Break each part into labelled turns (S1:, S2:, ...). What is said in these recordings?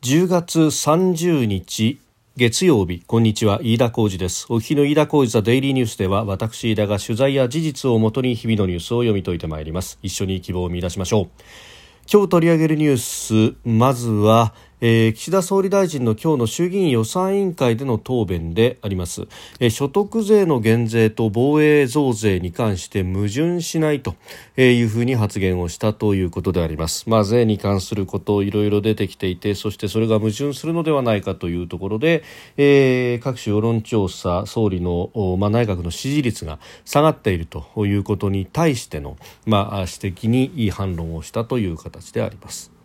S1: 10月30日月曜日。こんにちは。飯田浩二です。お日の飯田浩二ザデイリーニュースでは私飯田が取材や事実をもとに日々のニュースを読み解いてまいります。一緒に希望を見出しましょう。今日取り上げるニュースまずはえー、岸田総理大臣の今日の衆議院予算委員会での答弁であります、えー、所得税の減税と防衛増税に関して矛盾しないというふうに発言をしたということであります、まあ、税に関することいろいろ出てきていてそしてそれが矛盾するのではないかというところで、えー、各種世論調査総理の、まあ、内閣の支持率が下がっているということに対しての、まあ、指摘に反論をしたという形であります。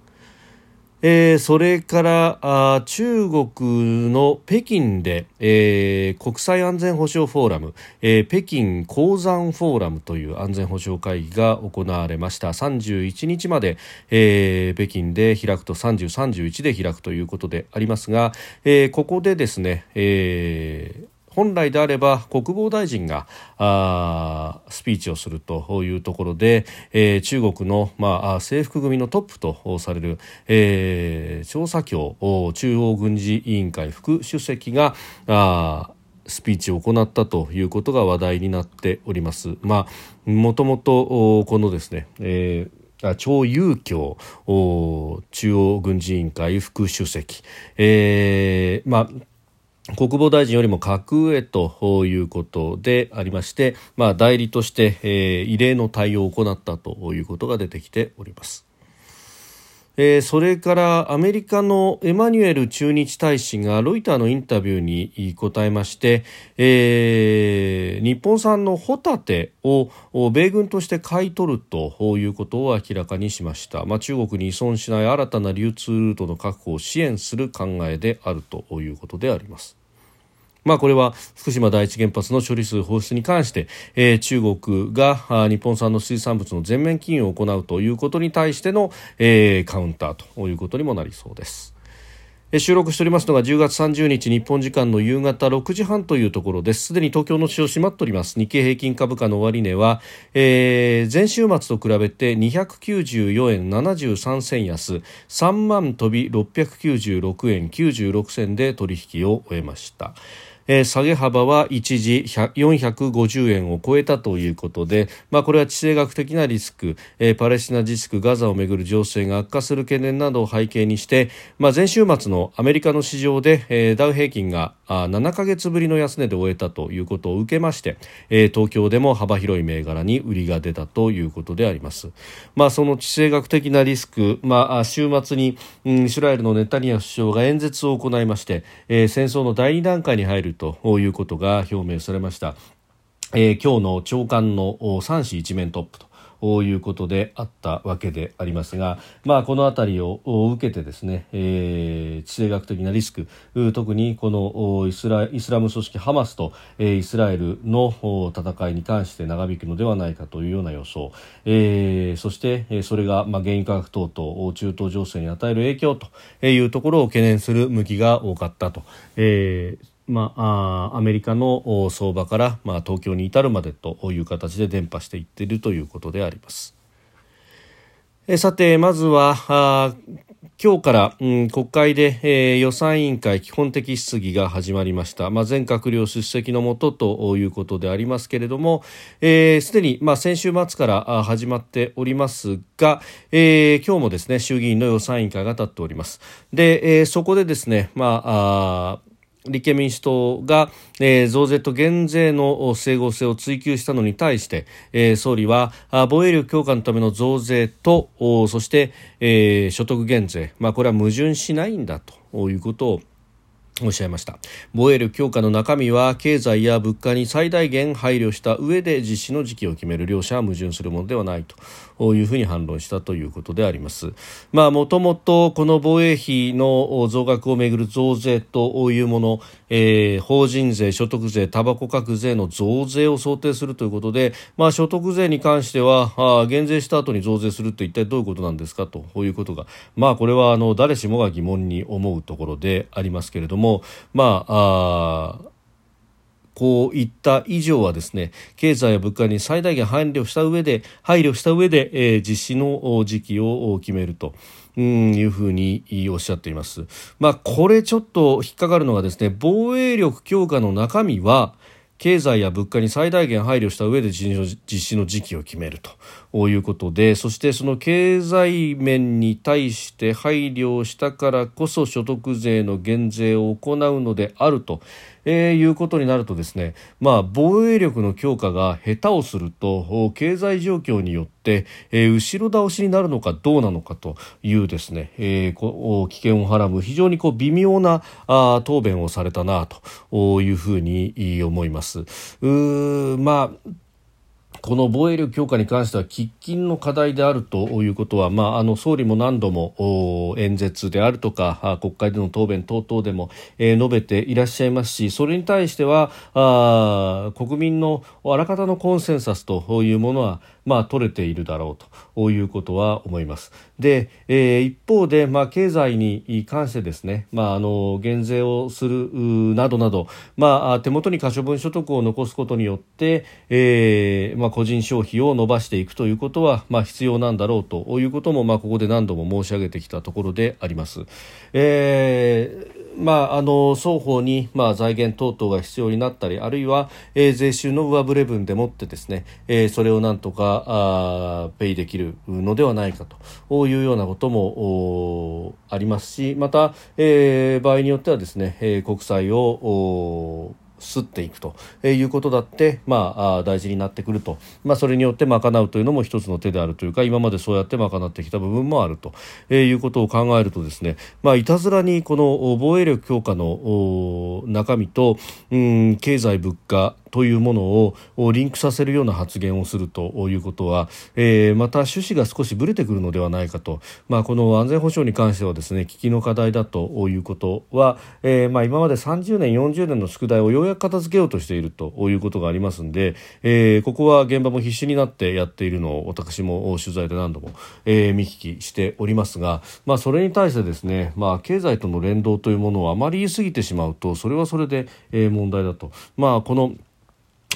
S1: えー、それからあ中国の北京で、えー、国際安全保障フォーラム、えー、北京鉱山フォーラムという安全保障会議が行われました。31日まで、えー、北京で開くと30、31で開くということでありますが、えー、ここでですね、えー本来であれば国防大臣があスピーチをするというところで、えー、中国の、まあ、制服組のトップとされる、えー、調査庁中央軍事委員会副主席があスピーチを行ったということが話題になっております。まあ、もともとこのですね、えー張友京中央軍事委員会副主席、えーまあ国防大臣よりも格上ということでありまして、まあ、代理として、えー、異例の対応を行ったということが出てきております。えー、それからアメリカのエマニュエル駐日大使がロイターのインタビューに答えまして、えー、日本産のホタテを米軍として買い取るということを明らかにしました、まあ、中国に依存しない新たな流通ルートの確保を支援する考えであるということであります。まあ、これは福島第一原発の処理水放出に関して、えー、中国が日本産の水産物の全面禁輸を行うということに対しての、えー、カウンターということにもなりそうです。収録しておりますのが10月30日日本時間の夕方6時半というところです。すでに東京の市場閉まっております。日経平均株価の終値は、えー、前週末と比べて294円73銭安。3万飛び696円96銭で取引を終えました。えー、下げ幅は一時450円を超えたということで、まあ、これは地政学的なリスク、えー、パレスチナ自治区ガザをめぐる情勢が悪化する懸念などを背景にして、まあ、前週末のアメリカの市場で、えー、ダウ平均があ7ヶ月ぶりの安値で終えたということを受けまして、えー、東京でも幅広い銘柄に売りが出たということであります。まあ、その地政学的なリスク、まあ、週末に、うん、イスラエルのネタニヤフ首相が演説を行いまして、えー、戦争の第2段階に入るということが表明されました。えー、今日の長官の3市一面トップということであったわけでありますが、まあ、この辺りを受けてですね、えー、地政学的なリスク特にこのイスライスラム組織ハマスと、え、イスラエルの戦いに関して長引くのではないかというような予想、えー、そしてそれが、ま、原油価格等々中東情勢に与える影響というところを懸念する向きが多かったと。えーまあ、アメリカの相場から、まあ、東京に至るまでという形で伝播していっているということであります。えさて、まずはあ今日から、うん、国会で、えー、予算委員会基本的質疑が始まりました、まあ、全閣僚出席のもとということでありますけれどもすで、えー、に、まあ、先週末から始まっておりますが、えー、今日もですね衆議院の予算委員会が立っておりますで、えー、そこでですね、まああ立憲民主党が、えー、増税と減税の整合性を追求したのに対して、えー、総理は防衛力強化のための増税とそして、えー、所得減税、まあ、これは矛盾しないんだということをおっしゃいました。防衛力強化の中身は経済や物価に最大限配慮した上で実施の時期を決める両者は矛盾するものではないというふうに反論したということであります。まもともとこの防衛費の増額をめぐる増税というもの、えー、法人税所得税タバコ各税の増税を想定するということでまあ所得税に関してはあ減税した後に増税するって一体どういうことなんですかということがまあこれはあの誰しもが疑問に思うところでありますけれどもも、まあ、あこういった以上はですね経済や物価に最大限配慮した上で配慮した上で、えー、実施の時期を決めるとうんいうふうにおっしゃっています。まあ、これちょっと引っかかるのがですね、防衛力強化の中身は、経済や物価に最大限配慮した上で実施の時期を決めると。いうことでそしてその経済面に対して配慮したからこそ所得税の減税を行うのであると。えー、いうことになるとですね、まあ、防衛力の強化が下手をすると経済状況によって、えー、後ろ倒しになるのかどうなのかというですね、えー、こ危険をはらむ非常にこう微妙なあ答弁をされたなというふうに思います。うまあこの防衛力強化に関しては喫緊の課題であるということは、まあ、あの総理も何度も演説であるとか国会での答弁等々でも、えー、述べていらっしゃいますしそれに対してはあ国民のあらかたのコンセンサスというものはまあ、取れているだろうということは思います。で、えー、一方で、まあ、経済に関してですね、まあ、あの減税をするなどなど、まあ、手元に可処分所得を残すことによって、えーまあ、個人消費を伸ばしていくということは、まあ、必要なんだろうということも、まあ、ここで何度も申し上げてきたところであります。えーまあ、あの双方に、まあ、財源等々が必要になったりあるいは、えー、税収の上振れ分でもってですね、えー、それをなんとかあペイできるのではないかというようなこともありますしまた、えー、場合によってはですね、えー、国債をすっていくということだって、まあ、大事になってくると、まあ、それによって賄うというのも一つの手であるというか今までそうやって賄ってきた部分もあると。いうことを考えるとですね、まあ、いたずらにこの防衛力強化の中身と、うん、経済物価というものをリンクさせるような発言をするということは、えー、また趣旨が少しぶれてくるのではないかと、まあ、この安全保障に関してはですね危機の課題だということは、えー、まあ今まで30年、40年の宿題をようやく片付けようとしているということがありますので、えー、ここは現場も必死になってやっているのを私も取材で何度も、えー、見聞きしておりますが、まあ、それに対してですね、まあ、経済との連動というものをあまり言い過ぎてしまうとそれはそれで、問題だと。まあこの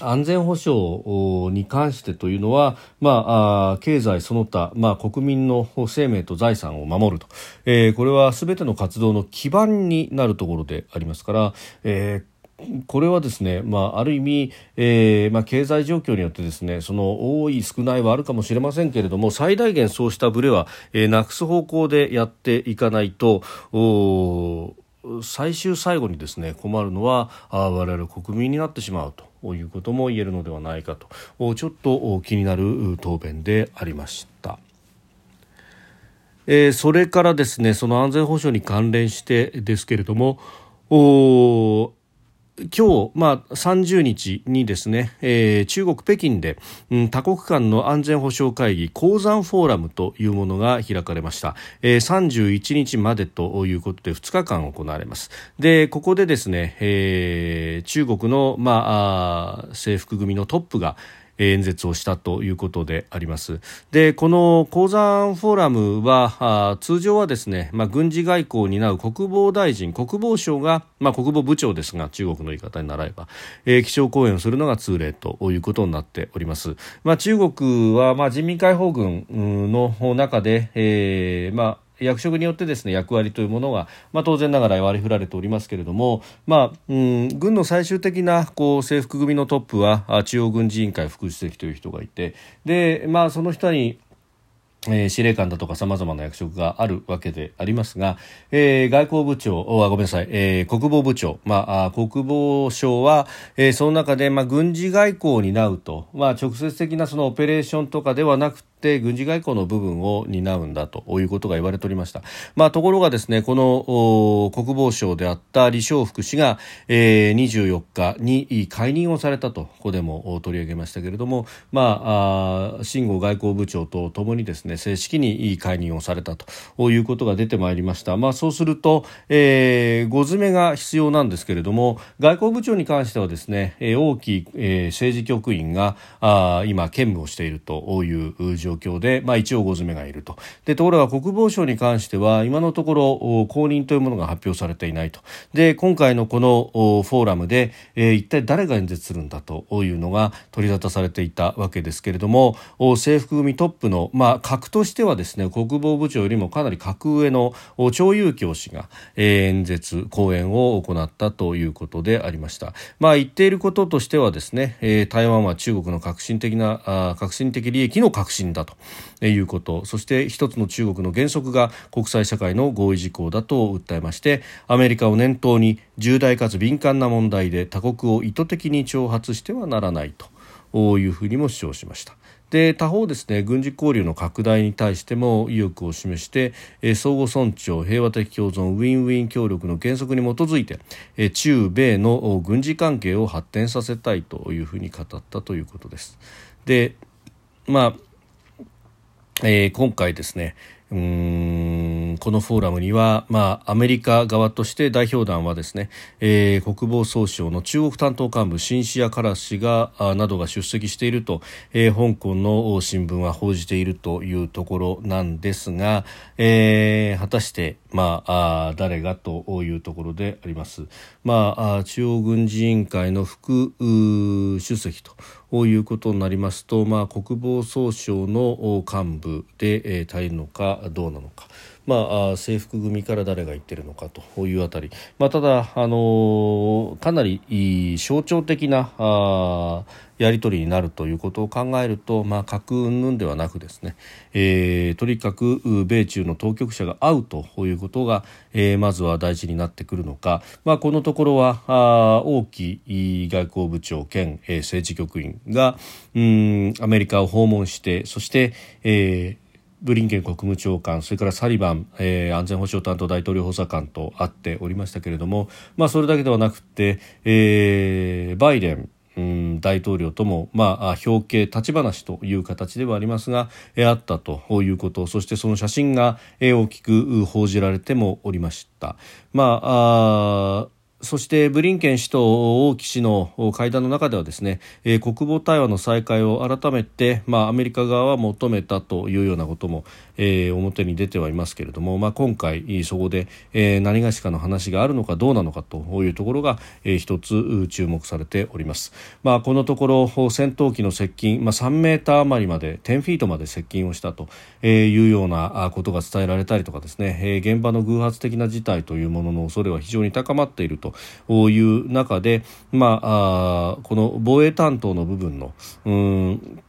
S1: 安全保障に関してというのは、まあ、経済その他、まあ、国民の生命と財産を守ると、えー、これはすべての活動の基盤になるところでありますから、えーこれはですね、まあ、ある意味、えーまあ、経済状況によってですねその多い少ないはあるかもしれませんけれども最大限そうしたブレは、えー、なくす方向でやっていかないと最終最後にですね困るのはあ我々国民になってしまうということも言えるのではないかとちょっと気になる答弁でありました。えー、それからですねその安全保障に関連してですけれども今日、まあ、30日にですね、えー、中国北京で、うん、多国間の安全保障会議鉱山フォーラムというものが開かれました、えー、31日までということで2日間行われます。でここでですね、えー、中国の、まあ、制服組のトップが演説をしたということであります。で、この鉱山フォーラムは、通常はですね、まあ、軍事外交を担う国防大臣、国防省が、まあ、国防部長ですが、中国の言い方に習えば、えー、気象講演をするのが通例ということになっております。まあ、中国は、まあ、人民解放軍の中で、えー、まあ、役職によってですね役割というものが、まあ、当然ながら割り振られておりますけれども、まあうん、軍の最終的なこう制服組のトップは中央軍事委員会副主席という人がいてで、まあ、その人にえー、司令官だとか様々な役職があるわけでありますが、えー、外交部長、あごめんなさい、えー、国防部長、まあ、国防省は、えー、その中で、まあ、軍事外交を担うと、まあ、直接的なそのオペレーションとかではなくてって軍事外交の部分を担うんだということが言われておりました。まあ、ところがですね、この国防省であった李承福氏が、えー、24日に解任をされたと、ここでも取り上げましたけれども、まあ、新郷外交部長とともにですね、正式に解任をされたということが出てまいりました。まあ、そうすると、えー、ご詰めが必要なんですけれども、外交部長に関してはですね、大きい、えー、政治局員があ今兼務をしているという状状況で、まあ、一応ご詰めがいると。でところが国防省に関しては今のところ公認というものが発表されていないと。で今回のこのフォーラムで、えー、一体誰が演説するんだというのが取り沙汰されていたわけですけれども制服組トップの、まあ、格としてはですね国防部長よりもかなり格上の張友教氏が、えー、演説講演を行ったということでありました。まあ、言っていることとしてはですね、えー、台湾は中国の革新的なあ革新的利益の革新だということそして一つの中国の原則が国際社会の合意事項だと訴えましてアメリカを念頭に重大かつ敏感な問題で他国を意図的に挑発してはならないというふうにも主張しました。で他方ですね軍事交流の拡大に対しても意欲を示して、え、相互尊重平和的共存ウィンウィン協力の原則に基づいて、え、中米の軍事関係を発展させたいというふうに語ったということです。でまあ、えー、今回ですねうんこのフォーラムには、まあ、アメリカ側として代表団はですね、えー、国防総省の中国担当幹部シンシア・カラス氏がなどが出席していると、えー、香港の新聞は報じているというところなんですが、えー、果たして、まあ、あ誰がというところであります。まあ、中央軍事委員会の副主席とこういうことになりますと、まあ、国防総省の幹部で、えー、耐えるのかどうなのか。まあ、制服組から誰が言ってるのかというあたり、まあ、ただ、あのかなり象徴的なあやり取りになるということを考えると、まあ、核云々ではなくですね、えー、とにかく米中の当局者が会うということが、えー、まずは大事になってくるのか、まあ、このところはあ王毅外交部長兼、えー、政治局員がうんアメリカを訪問してそして、えーブリンケン国務長官それからサリバン、えー、安全保障担当大統領補佐官と会っておりましたけれども、まあ、それだけではなくて、えー、バイデンうん、大統領とも、まあ、表敬立ち話という形ではありますが、えあったということそしてその写真が、え大きく報じられてもおりました。まあそしてブリンケン氏と王毅氏の会談の中ではですね、えー、国防対話の再開を改めて、まあ、アメリカ側は求めたというようなことも、えー、表に出てはいますけれども、まあ、今回そこで、えー、何がしかの話があるのかどうなのかというところが、えー、一つ注目されております、まあ、このところ戦闘機の接近、まあ、3メーター余りまで10フィートまで接近をしたというようなことが伝えられたりとかですね、えー、現場の偶発的な事態というものの恐れは非常に高まっているとという中で、まあ、この防衛担当の部分のうん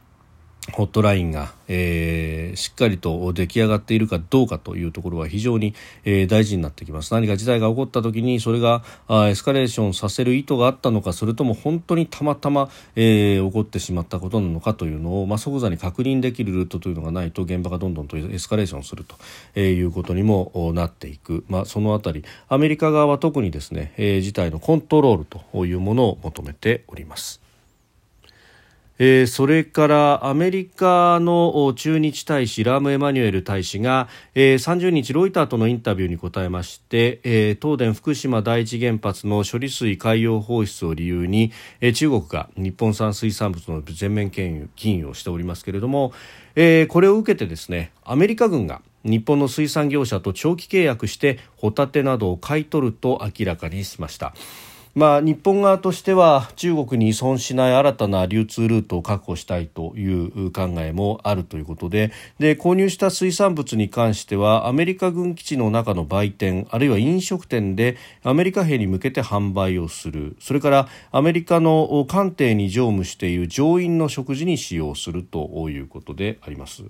S1: ホットラインが、えー、しっかりと出来上がっているかどうかというところは非常に、えー、大事になってきます。何か事態が起こった時にそれがあエスカレーションさせる意図があったのかそれとも本当にたまたま、えー、起こってしまったことなのかというのを、まあ、即座に確認できるルートというのがないと現場がどんどんとエスカレーションすると、え、いうことにもなっていく、まあ、そのあたり。アメリカ側は特にですね、え、事態のコントロールというものを求めております。えー、それからアメリカの駐日大使ラーム・エマニュエル大使が、えー、30日ロイターとのインタビューに答えまして、えー、東電福島第一原発の処理水海洋放出を理由に、えー、中国が日本産水産物の全面禁輸をしておりますけれども、えー、これを受けてですねアメリカ軍が日本の水産業者と長期契約してホタテなどを買い取ると明らかにしました。まあ、日本側としては中国に依存しない新たな流通ルートを確保したいという考えもあるということでで購入した水産物に関してはアメリカ軍基地の中の売店あるいは飲食店でアメリカ兵に向けて販売をするそれからアメリカの艦艇に乗務している乗員の食事に使用するということであります。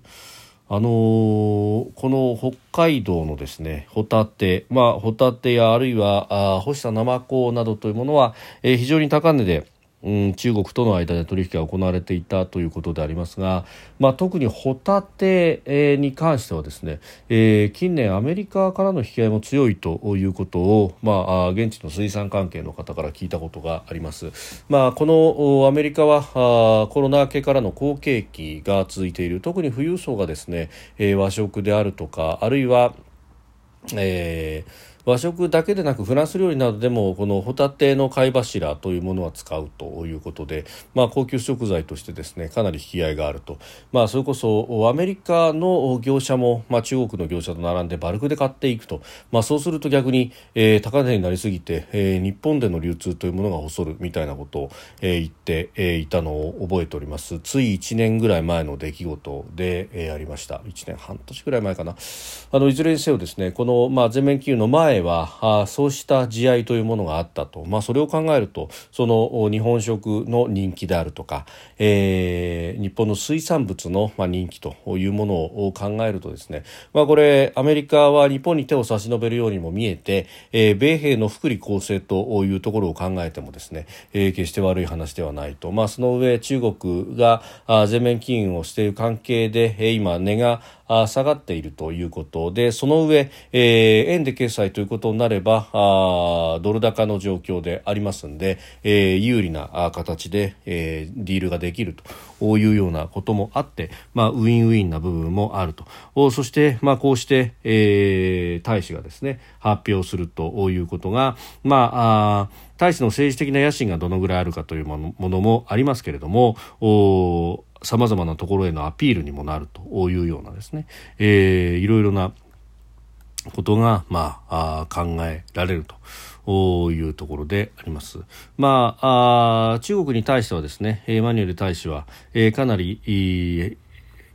S1: あのー、この北海道のですねホタテ、まあ、ホタテやあるいはあ干したナマコなどというものは、えー、非常に高値でうん、中国との間で取引が行われていたということでありますが、まあ、特にホタテ、に関してはですね、えー、近年アメリカからの引き合いも強いということを、まあ、現地の水産関係の方から聞いたことがあります。まあ、このアメリカはコロナ明けからの好景気が続いている特に富裕層がですね、え、和食であるとかあるいは、えー和食だけでなくフランス料理などでもこのホタテの貝柱というものは使うということで、まあ、高級食材としてですねかなり引き合いがあると、まあ、それこそアメリカの業者も、まあ、中国の業者と並んでバルクで買っていくと、まあ、そうすると逆に、えー、高値になりすぎて、えー、日本での流通というものが細るみたいなことを、えー、言って、えー、いたのを覚えております。つい1年ぐらい前の出来事で、えー、ありました。1年半年ぐらい前かな。あのいずれにせよですねこの、まあ、全面金融の前はあそうした地合いというものがあったと、まあ、それを考えるとその日本食の人気であるとか、えー、日本の水産物の、まあ、人気というものを考えるとですね、まあ、これアメリカは日本に手を差し伸べるようにも見えて、えー、米兵の福利厚生というところを考えてもですね、えー、決して悪い話ではないと、まあ、その上中国が全面金融をしている関係で、えー、今値が下がっているということでその上、えー、円で決済ということになればあドル高の状況でありますので、えー、有利な形で、えー、ディールができるというようなこともあって、まあ、ウィンウィンな部分もあると。そして、まあ、こうして、えー、大使がですね発表するということが、まあ、あ大使の政治的な野心がどのぐらいあるかというものもありますけれどもさまざまなところへのアピールにもなるというようなですね、えー、いろいろなことが、まあ、あ考えられるというところであります。まあ、あ中国に対してはですね、マニュエル大使は、えー、かなり、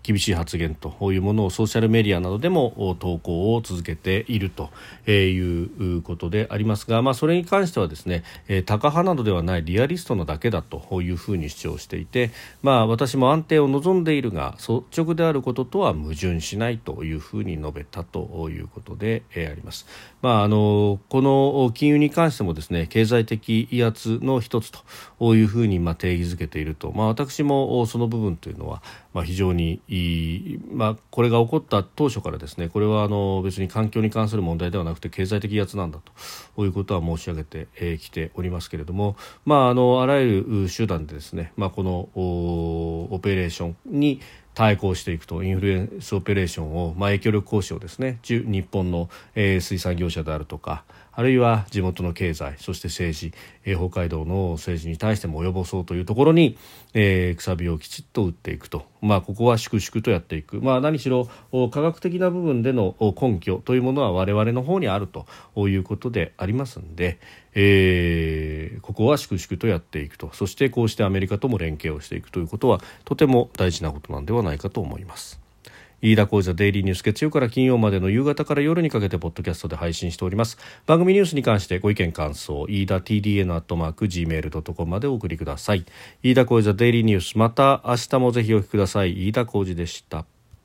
S1: 厳しい発言というものをソーシャルメディアなどでも投稿を続けているということでありますが、まあ、それに関してはですねタカ派などではないリアリストのだけだというふうに主張していて、まあ、私も安定を望んでいるが率直であることとは矛盾しないというふうに述べたということであります。まあ、あのこの金融に関してもですね経済的威圧の一つというふうにま定義づけていると、まあ、私もその部分というのはま非常にまあ、これが起こった当初からですねこれはあの別に環境に関する問題ではなくて経済的威圧なんだということは申し上げてき、えー、ておりますけれども、まあ、あのあらゆる手段でですね、まあ、このオペレーションに対抗していくとインフルエンスオペレーションを、まあ、影響力行使をですね日本の、え、水産業者であるとかあるいは地元の経済そして政治、えー、北海道の政治に対しても及ぼそうというところに、えー、くさびをきちっと打っていくと、まあ、ここは粛々とやっていく、まあ、何しろ科学的な部分での根拠というものは我々の方にあるということでありますので、えー、ここは粛々とやっていくと。そしてこうしてアメリカとも連携をしていくということはとても大事なことなんではないかと思います。飯田浩司デイリーニュース月曜から金曜までの夕方から夜にかけてポッドキャストで配信しております。番組ニュースに関してご意見感想飯田 TDN アットマーク Gmail.com までお送りください。飯田浩司デイリーニュースまた明日もぜひお聞きください。飯田浩司でした。